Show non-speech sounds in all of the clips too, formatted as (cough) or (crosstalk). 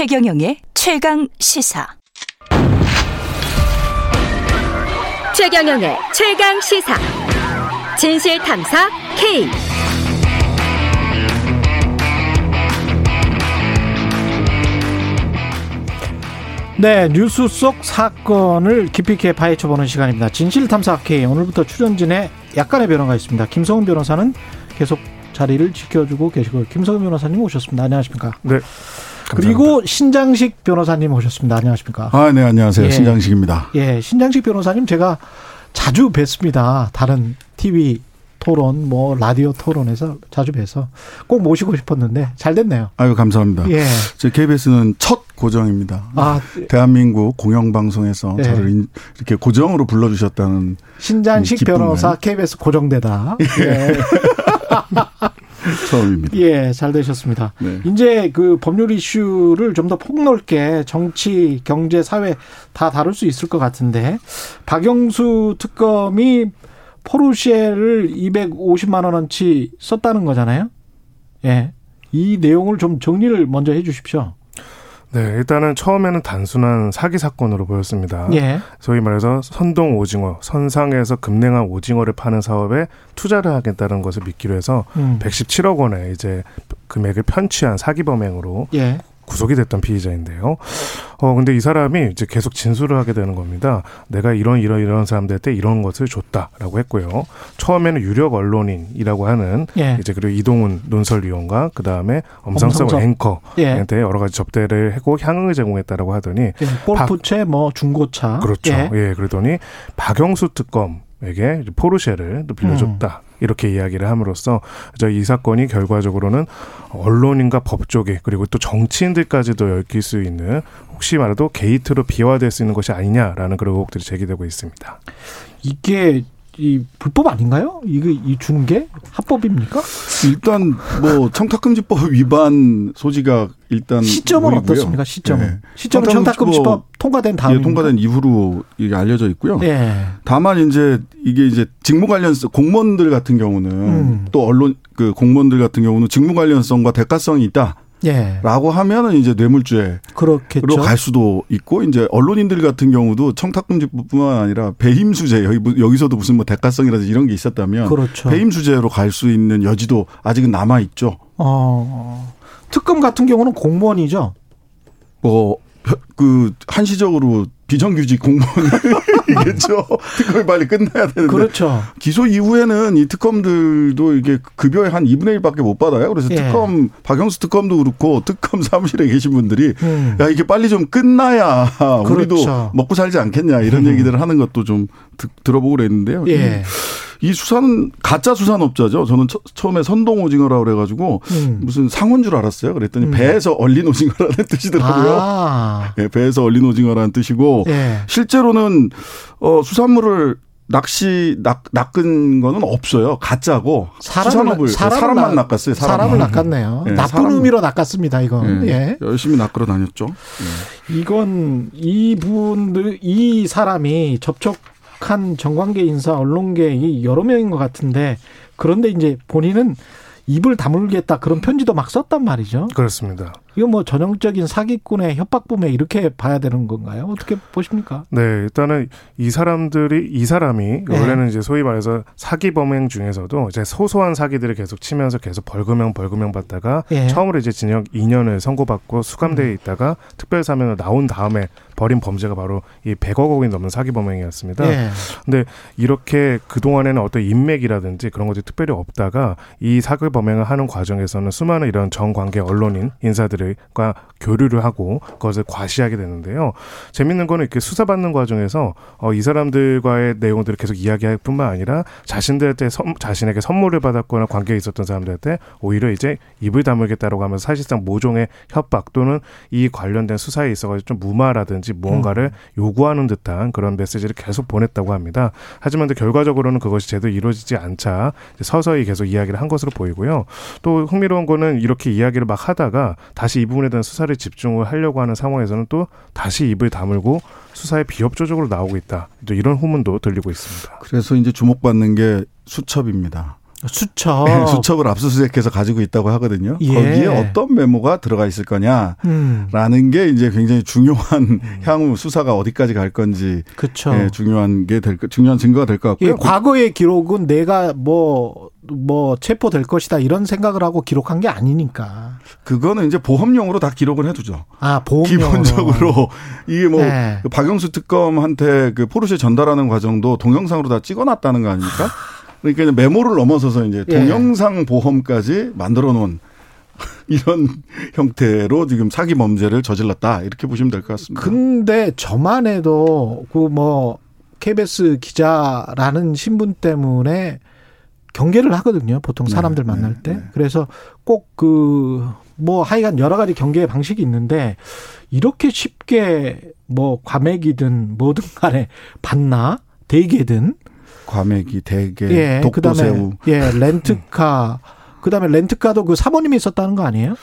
최경영의 최강 시사. 최경영의 최강 시사. 진실 탐사 K. 네, 뉴스 속 사건을 깊이 있게 파헤쳐 보는 시간입니다. 진실 탐사 K 오늘부터 출연진에 약간의 변화가 있습니다. 김성훈 변호사는 계속 자리를 지켜주고 계시고 김성훈 변호사님 오셨습니다. 안녕하십니까? 네. 그리고 신장식 변호사님 오셨습니다. 안녕하십니까? 아, 네, 안녕하세요. 예. 신장식입니다. 예, 신장식 변호사님 제가 자주 뵀습니다. 다른 TV 토론, 뭐 라디오 토론에서 자주 뵈서 꼭 모시고 싶었는데 잘 됐네요. 아유, 감사합니다. 예. 제 KBS는 첫 고정입니다. 아, 대한민국 공영방송에서 네. 저를 인- 이렇게 고정으로 불러주셨다는 신장식 기쁨을. 변호사 KBS 고정되다. (laughs) 예. (laughs) 처음입니다. 예, 잘 되셨습니다. 네. 이제 그 법률 이슈를 좀 더 폭넓게 정치, 경제, 사회 다 다룰 수 있을 것 같은데 박영수 특검이 포르쉐를 250만 원어치 썼다는 거잖아요. 예. 이 내용을 좀 정리를 먼저 해 주십시오. 네, 일단은 처음에는 단순한 사기 사건으로 보였습니다. 예. 소위 말해서 선동 오징어, 선상에서 급냉한 오징어를 파는 사업에 투자를 하겠다는 것을 믿기로 해서 음. 117억 원의 이제 금액을 편취한 사기 범행으로 예. 구속이 됐던 피의자인데요. 어, 근데 이 사람이 이제 계속 진술을 하게 되는 겁니다. 내가 이런, 이런, 이런 사람들한테 이런 것을 줬다라고 했고요. 처음에는 유력 언론인이라고 하는 예. 이제 그리고 이동훈 논설위원과 그 다음에 엄상섭. 앵커한테 예. 여러 가지 접대를 하고 향응을 제공했다라고 하더니 예. 골프채 뭐 중고차. 그렇죠. 예. 예, 그러더니 박영수 특검 에게 이제 포르쉐를 또 빌려줬다. 음. 이렇게 이야기를 함으로써 저이 사건이 결과적으로는 언론인과 법조계 그리고 또 정치인들까지도 얽힐 수 있는 혹시 말해도 게이트로 비화될 수 있는 것이 아니냐라는 그런 의혹들이 제기되고 있습니다. 이게 이 불법 아닌가요? 이거 이게 합법입니까? 일단 뭐 청탁금지법 위반 소지가 일단 시점은 보이고요. 어떻습니까? 시점은. 예. 시점은 청탁금지법 통과된 다음에 예, 통과된 이후로 이게 알려져 있고요. 예. 다만 이제 이게 이제 직무 관련성 공무원들 같은 경우는 음. 또 언론 그 공무원들 같은 경우는 직무 관련성과 대가성이 있다. 예. 라고 하면은 이제 뇌물죄로 그렇겠죠. 갈 수도 있고 이제 언론인들 같은 경우도 청탁금지뿐만 아니라 배임수재 여기 무- 여기 서도 무슨 뭐 대가성이라든지 이런 게 있었다면 그렇죠. 배임수재로 갈 수 있는 여지도 아직은 남아 있죠. 어. 특검 같은 경우는 공무원이죠. 뭐그 한시적으로 비정규직 공무원이겠죠. (laughs) 특검이 빨리 끝나야 되는데 그렇죠. 기소 이후에는 이 특검들도 이게 급여의 한 2분의 1밖에 못 받아요. 그래서 예. 특검 박영수 특검도 그렇고 특검 사무실에 계신 분들이 음. 야 이게 빨리 좀 끝나야 우리도 그렇죠. 먹고 살지 않겠냐 이런 음. 얘기들을 하는 것도 좀 듣- 들어보고 그랬는데요. 예. 이, 이 수사는 가짜 수산업자죠. 저는 처, 처음에 선동 오징어라고 그래가지고 음. 무슨 상어인 줄 알았어요. 그랬더니 음. 배에서 얼린 오징어라는 (laughs) 뜻이더라고요. 아. 예, 배에서 얼린 오징어라는 뜻이고 예. 실제로는 어 수산물을 낚시 낚, 낚은 거는 없어요. 가짜고 수산업을 사람만 낚-. 사람을 사람만. 낚았네요. 예, 나쁜 사람. 의미로 낚았습니다. 이건. 예, 예. 열심히 낚으러 다녔죠. 이건 이분들 이 사람이 접촉 한 정관계 인사 언론계 이 여러 명인 것 같은데 그런데 이제 본인은 입을 다물겠다 그런 편지도 막 썼단 말이죠. 그렇습니다. 이거 뭐 전형적인 사기꾼의 협박범에 이렇게 봐야 되는 건가요? 어떻게 보십니까? 네, 일단은 이 사람들이 이 사람이 네. 원래는 이제 소위 말해서 사기 범행 중에서도 이제 소소한 사기들을 계속 치면서 계속 벌금형 벌금형 받다가 예. 처음으로 이제 징역 2년을 선고받고 수감돼 있다가 특별 사면으로 나온 다음에 벌인 범죄가 바로 이 100억 원이 넘는 사기 범행이었습니다. 예. 근데 이렇게 그동안에는 어떤 인맥이라든지 그런 것들이 특별히 없다가 이 사기 범행을 하는 과정에서는 수많은 이런 정관계 언론인 인사들 과 교류를 하고 그것을 과시하게 되는데요. 재밌는 거는 이렇게 수사받는 과정에서 어, 이 사람들과의 내용들을 계속 이야기할 뿐만 아니라 자신들한테 선, 자신에게 선물을 받았거나 관계에 있었던 사람들한테 오히려 이제 입을 다물겠다라고 하면서 사실상 모종의 협박 또는 이 관련된 수사에 있어가지고 좀 무마라든지 무언가를 요구하는 듯한 그런 메시지를 계속 보냈다고 합니다. 하지만 결과적으로는 그것이 제대로 이루어지지 않자 서서히 계속 이야기를 한 것으로 보이고요. 또 흥미로운 거는 이렇게 이야기를 막 하다가 다시 이 부분에 대한 수사를 집중을 하려고 하는 상황에서는 또 다시 입을 다물고 수사에 비협조적으로 나오고 있다. 또 이런 후문도 들리고 있습니다. 그래서 이제 주목받는 게 수첩입니다. 수첩. (laughs) 수첩을 압수수색해서 가지고 있다고 하거든요. 예. 거기에 어떤 메모가 들어가 있을 거냐라는 음. 게 이제 굉장히 중요한 (laughs) 향후 수사가 어디까지 갈 건지 그렇죠. 예, 중요한 게 될 중요한 증거가 될것 예, 같고요. 과거의 기록은 내가 뭐, 뭐, 체포될 것이다 이런 생각을 하고 기록한 게 아니니까. 그거는 이제 보험용으로 다 기록을 해두죠. 아, 보험 기본적으로 (laughs) 이게 뭐 네. 그 박영수 특검한테 그 포르쉐 전달하는 과정도 동영상으로 다 찍어놨다는 거 아닙니까? 그러니까 메모를 넘어서서 이제 예. 동영상 보험까지 만들어 놓은 (laughs) 이런 형태로 지금 사기 범죄를 저질렀다 이렇게 보시면 될 것 같습니다. 근데 저만 해도 그 뭐 KBS 기자라는 신분 때문에 경계를 하거든요. 보통 네, 사람들 네, 만날 때. 네. 그래서 꼭 그 뭐 하여간 여러 가지 경계의 방식이 있는데 이렇게 쉽게 뭐 과메기든 뭐든 간에 받나 대게든 과메기, 대게, 예 독도새우. 그다음에 예 렌트카 그다음에 렌트카도 그 사모님이 있었다는 거 아니에요?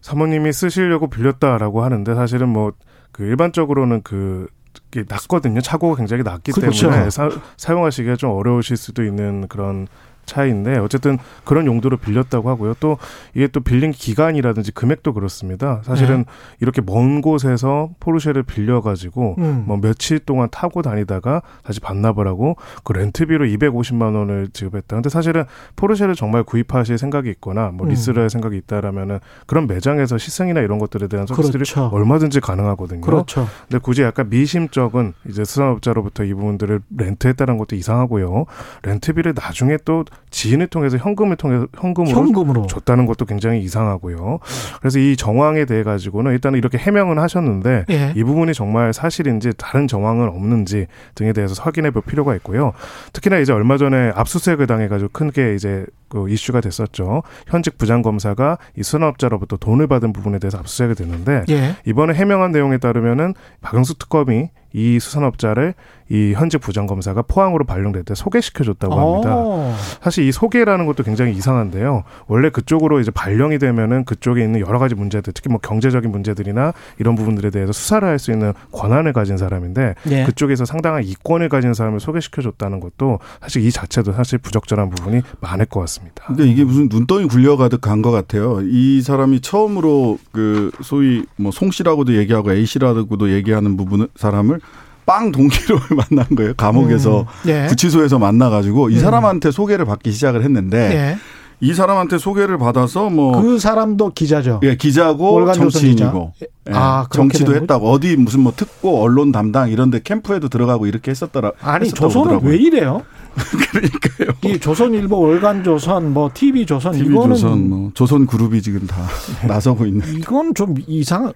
사모님이 쓰시려고 빌렸다라고 하는데 사실은 뭐 그 일반적으로는 그 이게 낮거든요. 차고가 굉장히 낮기 그렇죠. 때문에 사, 사용하시기가 좀 어려우실 수도 있는 그런 차이인데 어쨌든 그런 용도로 빌렸다고 하고요. 또 이게 또 빌린 기간이라든지 금액도 그렇습니다. 사실은 네. 이렇게 먼 곳에서 포르쉐를 빌려가지고 음. 뭐 며칠 동안 타고 다니다가 다시 반납을 하고 그 렌트비로 250만 원을 지급했다. 근데 사실은 포르쉐를 정말 구입하실 생각이 있거나 뭐 음. 리스를 할 생각이 있다라면은 그런 매장에서 시승이나 이런 것들에 대한 서비스들이 그렇죠. 얼마든지 가능하거든요. 그렇죠. 근데 굳이 약간 미심쩍은 이제 수산업자로부터 이 부분들을 렌트했다는 것도 이상하고요. 렌트비를 나중에 또 지인을 통해서 현금을 통해서 현금으로 현금으로 줬다는 것도 굉장히 이상하고요. 그래서 이 정황에 대해 가지고는 일단은 이렇게 해명은 하셨는데 예. 이 부분이 정말 사실인지 다른 정황은 없는지 등에 대해서 확인해 볼 필요가 있고요. 특히나 이제 얼마 전에 압수수색을 당해 가지고 크게 이제 그 이슈가 됐었죠. 현직 부장검사가 이 수산업자로부터 돈을 받은 부분에 대해서 압수수색이 됐는데 예. 이번에 해명한 내용에 따르면은 박영수 특검이 이 수산업자를 이 현직 부장검사가 포항으로 발령될 때 소개시켜줬다고 합니다. 어. 사실 이 소개라는 것도 굉장히 이상한데요. 원래 그쪽으로 이제 발령이 되면은 그쪽에 있는 여러 가지 문제들, 특히 뭐 경제적인 문제들이나 이런 부분들에 대해서 수사를 할 수 있는 권한을 가진 사람인데 예. 그쪽에서 상당한 이권을 가진 사람을 소개시켜줬다는 것도 사실 이 자체도 사실 부적절한 부분이 많을 것 같습니다. 근데 이게 무슨 눈덩이 굴려가듯 간 것 같아요. 이 사람이 처음으로 그 소위 뭐 송 씨라고도 얘기하고 A 씨라고도 얘기하는 부분 사람을 빵 동기로 (laughs) 만난 거예요. 감옥에서 음. 예. 구치소에서 만나가지고 이 음. 사람한테 소개를 받기 시작을 했는데 예. 이 사람한테 소개를 받아서 뭐 그 사람도 기자죠. 예, 기자고 정치인이고 예, 아, 그렇게 정치도 했다고 어디 무슨 뭐 특보 언론 담당 이런 데 캠프에도 들어가고 이렇게 했었더라. 아니 했었다고 조선은 그러더라고요. 왜 이래요? (laughs) 그러니까요. 이 조선일보, 월간조선, 뭐 TV 조선 TV 이거는 조선 뭐 조선 그룹이 지금 다 나서고 있는. 이건 좀 이상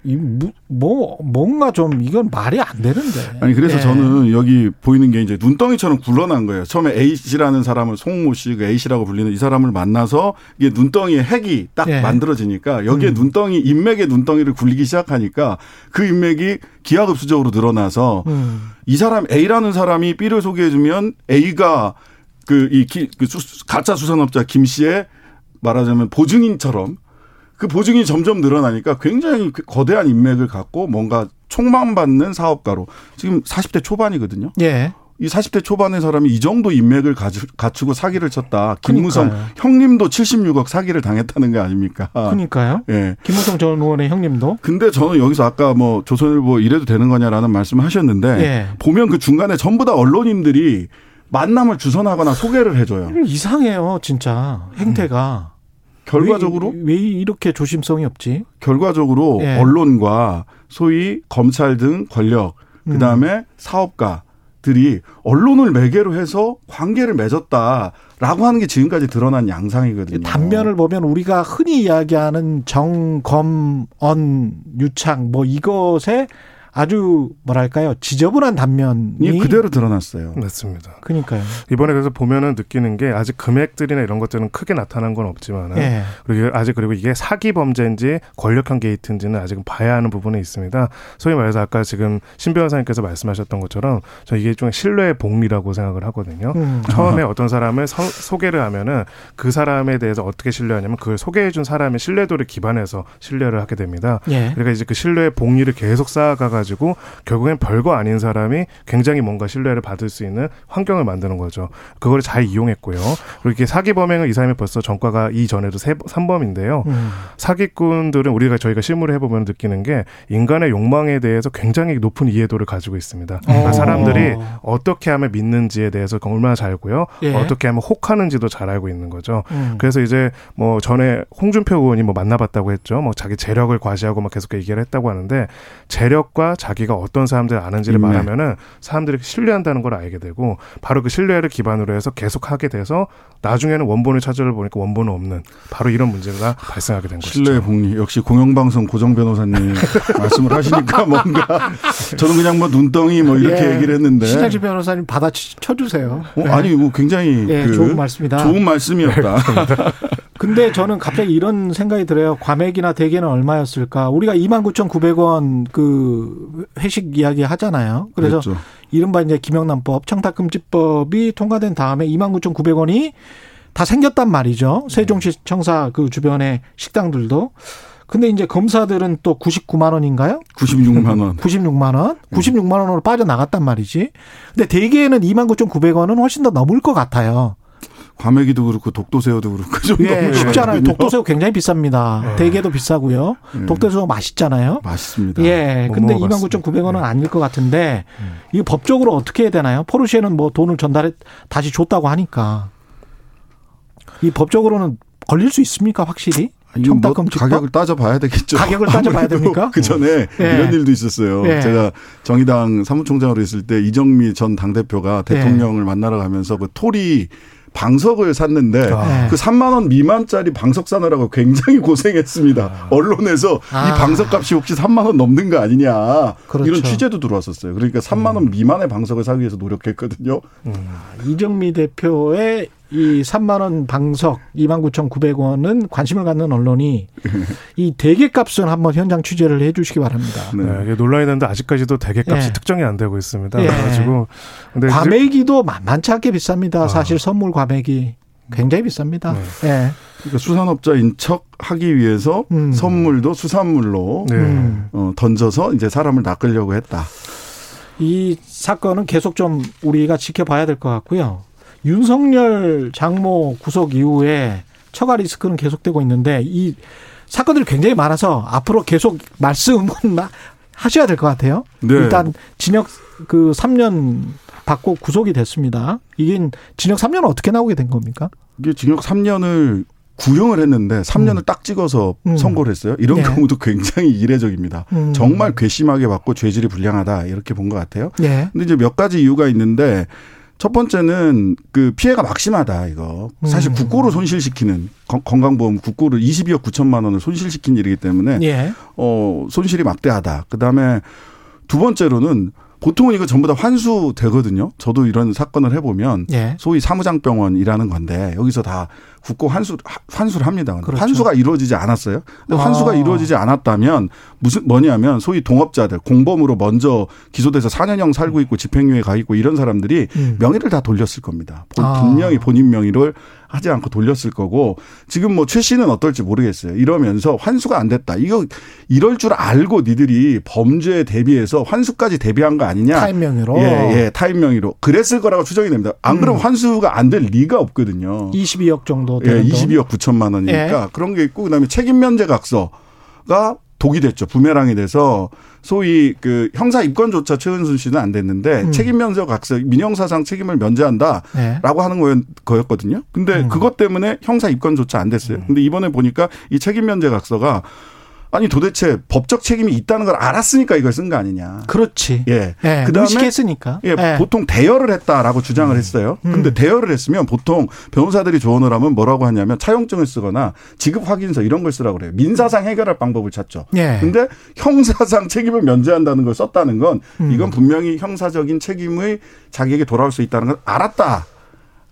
뭐 뭔가 좀 이건 말이 안 되는데. 아니 그래서 예. 저는 여기 보이는 게 이제 눈덩이처럼 굴러난 거예요. 처음에 A 씨라는 사람을 송모 씨, 그 A 씨라고 불리는 이 사람을 만나서 이게 눈덩이에 핵이 딱 예. 만들어지니까 여기에 음. 눈덩이 인맥의 눈덩이를 굴리기 시작하니까 그 인맥이 기하급수적으로 늘어나서 음. 이 사람 A라는 사람이 B를 소개해주면 A가 그이 그 가짜 수산업자 김 씨의 말하자면 보증인처럼 그 보증이 점점 늘어나니까 굉장히 그 거대한 인맥을 갖고 뭔가 총망받는 사업가로 지금 40대 초반이거든요. 예. 이 40대 초반의 사람이 이 정도 인맥을 갖추고 사기를 쳤다. 김무성 그러니까요. 형님도 76억 사기를 당했다는 게 아닙니까? 그러니까요. (laughs) 예. 김무성 전 의원의 형님도 근데 저는 여기서 아까 뭐 조선일보 이래도 되는 거냐라는 말씀을 하셨는데 예. 보면 그 중간에 전부 다 언론인들이 만남을 주선하거나 소개를 해줘요. 이상해요, 진짜 행태가. 결과적으로 왜, 왜 이렇게 조심성이 없지? 결과적으로 예. 언론과 소위 검찰 등 권력 음. 그다음에 사업가 들이 언론을 매개로 해서 관계를 맺었다라고 하는 게 지금까지 드러난 양상이거든요. 단면을 보면 우리가 흔히 이야기하는 정검언 유착 뭐 이것에 아주 뭐랄까요 지저분한 단면이 이 그대로 드러났어요. 맞습니다. 그러니까요. 이번에 그래서 보면은 느끼는 게 아직 금액들이나 이런 것들은 크게 나타난 건 없지만은 예. 그리고 아직 그리고 이게 사기 범죄인지 권력형 게이트인지는 아직은 봐야 하는 부분이 있습니다. 소위 말해서 아까 지금 신 변호사님께서 말씀하셨던 것처럼 저 이게 좀 신뢰의 복리라고 생각을 하거든요. 음. 처음에 어떤 사람을 서- 소개를 하면은 그 사람에 대해서 어떻게 신뢰하냐면 그걸 소개해준 사람의 신뢰도를 기반해서 신뢰를 하게 됩니다. 예. 그러니까 이제 그 신뢰의 복리를 계속 쌓아가가지고 해 가지고 결국엔 별거 아닌 사람이 굉장히 뭔가 신뢰를 받을 수 있는 환경을 만드는 거죠. 그걸 잘 이용했고요. 그리고 이렇게 사기 범행을 이 사람이 벌써 전과가 이전에도 세, 3범인데요. 음. 사기꾼들은 우리가 저희가 실무를 해보면 느끼는 게 인간의 욕망에 대해서 굉장히 높은 이해도를 가지고 있습니다. 그러니까 어. 사람들이 어떻게 하면 믿는지에 대해서 얼마나 잘 알고요. 예. 어떻게 하면 혹하는지도 잘 알고 있는 거죠. 음. 그래서 이제 뭐 전에 홍준표 의원이 뭐 만나봤다고 했죠. 뭐 자기 재력을 과시하고 막 계속 얘기를 했다고 하는데 재력과 자기가 어떤 사람들을 아는지를 인맥. 말하면은 사람들이 신뢰한다는 걸 알게 되고 바로 그 신뢰를 기반으로 해서 계속 하게 돼서 나중에는 원본을 찾으려 보니까 원본은 없는 바로 이런 문제가 발생하게 된 것이죠. 신뢰의 복리 역시 공영방송 고정 변호사님 (laughs) 말씀을 하시니까 뭔가 저는 그냥 뭐 눈덩이 뭐 이렇게 예. 얘기를 했는데 신하지 변호사님 받아쳐 주세요. 어, 아니 뭐 굉장히 예, 그 좋은 말씀이다. 좋은 말씀이었다. (laughs) 근데 저는 갑자기 이런 생각이 들어요. 과메기나 대게는 얼마였을까? 우리가 29,900원 그 회식 이야기 하잖아요. 그래서 그랬죠. 이른바 이제 김영란법, 청탁금지법이 통과된 다음에 29,900원이 다 생겼단 말이죠. 세종시 청사 그 주변의 식당들도. 근데 이제 검사들은 또 99만 원인가요? 96만 원. (laughs) 96만 원? 96만 원으로 빠져나갔단 말이지. 근데 대개는 29,900원은 훨씬 더 넘을 것 같아요. 과메기도 그렇고 독도새우도 그렇고 그 정도 예, 쉽잖아요. 독도새우 굉장히 비쌉니다. 대게도 비싸고요. 예. 독도새우 맛있잖아요. 맛있습니다. 예, 못 근데 먹어봤습니다. 29,900원은 네. 아닐 것 같은데 이거 법적으로 어떻게 해야 되나요? 포르쉐는 뭐 돈을 전달해 다시 줬다고 하니까 이 법적으로는 걸릴 수 있습니까, 확실히? 이거 뭐 청탁금지법? 가격을 따져봐야 되겠죠. 가격을 따져봐야 됩니까? 그 전에 예. 이런 일도 있었어요. 예. 제가 정의당 사무총장으로 있을 때 이정미 전 당대표가 예. 대통령을 만나러 가면서 그 토리 방석을 샀는데 아. 그 3만 원 미만짜리 방석 사느라고 굉장히 고생했습니다. 언론에서 아. 이 방석 값이 혹시 3만 원 넘는 거 아니냐 그렇죠. 이런 취재도 들어왔었어요. 그러니까 3만 원 미만의 방석을 사기 위해서 노력했거든요. 이정미 대표의 이 3만 원 방석 29,900원은 관심을 갖는 언론이 이 대게값은 한번 현장 취재를 해 주시기 바랍니다. 네. 네, 이게 논란이 됐는데 아직까지도 대게값이 예. 특정이 안 되고 있습니다. 예. 그래가지고 근데 과메기도 만만치 않게 비쌉니다. 아. 사실 선물 과메기 굉장히 비쌉니다. 예. 그러니까 수산업자 인 척 하기 위해서 음. 선물도 수산물로 네. 음. 어, 던져서 이제 사람을 낚으려고 했다. 이 사건은 계속 좀 우리가 지켜봐야 될 것 같고요. 윤석열 장모 구속 이후에 처가 리스크는 계속되고 있는데 이 사건들이 굉장히 많아서 앞으로 계속 말씀은 (laughs) 하셔야 될 것 같아요. 네. 일단 징역 그 3년 받고 구속이 됐습니다. 이게 징역 3년은 어떻게 나오게 된 겁니까? 이게 징역 3년을 구형을 했는데 3년을 딱 찍어서 음. 선고를 했어요. 이런 예. 경우도 굉장히 이례적입니다. 음. 정말 괘씸하게 받고 죄질이 불량하다 이렇게 본 것 같아요. 예. 근데 이제 몇 가지 이유가 있는데 첫 번째는 그 피해가 막심하다 이거 사실 음. 국고를 손실시키는 건- 건강보험 국고를 22억 9천만 원을 손실시킨 일이기 때문에 예. 어 손실이 막대하다. 그다음에 두 번째로는 보통은 이거 전부 다 환수 되거든요. 저도 이런 사건을 해보면 예. 소위 사무장병원이라는 건데 여기서 다 국고 환수 환수를 합니다. 그렇죠. 환수가 이루어지지 않았어요. 근데 아. 환수가 이루어지지 않았다면 무슨 뭐냐면 소위 동업자들 공범으로 먼저 기소돼서 4년형 살고 있고 집행유예 가 있고 이런 사람들이 음. 명의를 다 돌렸을 겁니다. 본- 아. 분명히 본인 명의를 하지 않고 돌렸을 거고 지금 뭐 최 씨는 어떨지 모르겠어요. 이러면서 환수가 안 됐다. 이거 이럴 줄 알고 니들이 범죄에 대비해서 환수까지 대비한 거 아니냐? 타인 명의로 예, 예, 타인 명의로 그랬을 거라고 추정이 됩니다. 안 그러면 음. 환수가 안 될 리가 없거든요. 22억 정도 예, 되는 돈. 22억 9천만 원이니까 예. 그런 게 있고 그다음에 책임 면제 각서가 독이 됐죠. 부메랑이 돼서 소위 그 형사 입건조차 최은순 씨는 안 됐는데 음. 책임 면제 각서 민형사상 책임을 면제한다. 예. 라고 하는 거였- 거였거든요. 근데 음. 그것 때문에 형사 입건조차 안 됐어요. 근데 이번에 보니까 이 책임 면제 각서가 아니 도대체 법적 책임이 있다는 걸 알았으니까 이걸 쓴 거 아니냐. 그렇지. 예. 예. 그다음에 의식했으니까. 예, 보통 대여를 했다라고 주장을 했어요. 근데 음. 대여를 했으면 보통 변호사들이 조언을 하면 뭐라고 하냐면 차용증을 쓰거나 지급 확인서 이런 걸 쓰라고 그래요. 민사상 해결할 방법을 찾죠. 예. 근데 형사상 책임을 면제한다는 걸 썼다는 건 음. 이건 분명히 형사적인 책임의 자기에게 돌아올 수 있다는 걸 알았다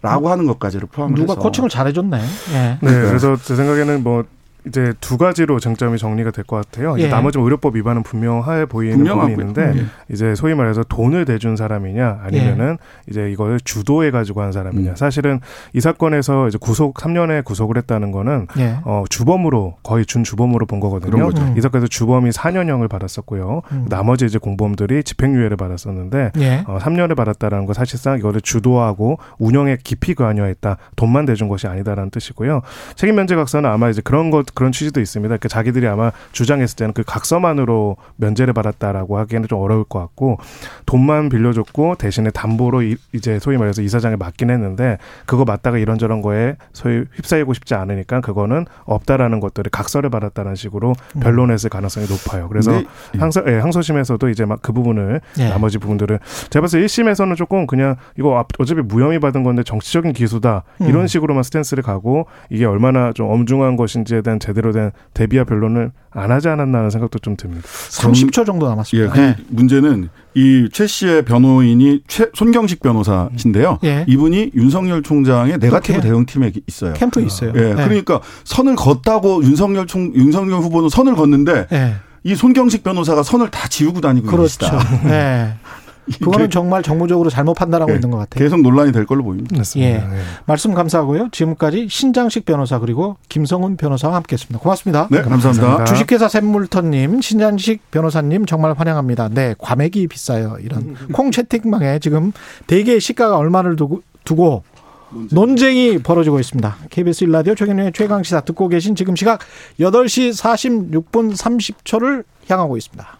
라고 하는 것까지를 포함해서 누가 코칭을 잘해줬네. 예. 네, 그래서 제 생각에는 뭐 이제 두 가지로 쟁점이 정리가 될 것 같아요. 이제 예. 나머지 의료법 위반은 분명해 보이는 분명하고요. 부분이 있는데 예. 이제 소위 말해서 돈을 대준 사람이냐 아니면은 이제 이걸 주도해 가지고 한 사람이냐. 음. 사실은 이 사건에서 이제 구속 3년에 구속을 했다는 거는 예. 어 주범으로 거의 준 주범으로 본 거거든요. 이 사건에서 주범이 4년형을 받았었고요. 음. 나머지 이제 공범들이 집행유예를 받았었는데 예. 어, 3년을 받았다라는 거 사실상 이거를 주도하고 운영에 깊이 관여했다. 돈만 대준 것이 아니다라는 뜻이고요. 책임 면제 각서는 아마 이제 그런 것 그런 취지도 있습니다. 그러니까 자기들이 아마 주장했을 때는 그 각서만으로 면제를 받았다라고 하기에는 좀 어려울 것 같고 돈만 빌려줬고 대신에 담보로 이, 이제 소위 말해서 이사장에 맡긴 했는데 그거 맞다가 이런저런 거에 소위 휩싸이고 싶지 않으니까 그거는 없다라는 것들을 각서를 받았다는 식으로 음. 변론했을 가능성이 높아요. 그래서. 항소, 예, 항소심에서도 이제 막 그 부분을 예. 나머지 부분들을 제가 봤을 때 1심에서는 조금 그냥 이거 앞- 어차피 무혐의 받은 건데 정치적인 기수다 음. 이런 식으로만 스탠스를 가고 이게 얼마나 좀 엄중한 것인지에 대한 제대로 된 대비와 변론을 안 하지 않았나 하는 생각도 좀 듭니다. 30초 정도 예, 남았습니다. 그 문제는 이 최 씨의 변호인이 최, 손경식 변호사신데요. 예. 이분이 윤석열 총장의 네가티브 캠- 대응팀에 있어요. 캠프 있어요. 예, 그러니까 선을 걷다고 윤석열 총 윤석열 후보는 선을 걷는데 예. 이 손경식 변호사가 선을 다 지우고 다니고 그렇죠. 계시다. 예. 그거는 정말 정무적으로 잘못 판단하고 예. 있는 것 같아요. 계속 논란이 될 걸로 보입니다. 맞습니다. 예. 말씀 감사하고요. 지금까지 신장식 변호사 그리고 김성훈 변호사와 함께했습니다. 고맙습니다. 네, 감사합니다. 감사합니다. 주식회사 샘물터님, 신장식 변호사님 정말 환영합니다. 네, 과메기 비싸요. 이런 콩 채팅방에 지금 대개 시가가 얼마를 두고, 두고 논쟁이 벌어지고 있습니다. KBS 일라디오 최경영의 최강시사 듣고 계신 지금 시각 8시 46분 30초를 향하고 있습니다.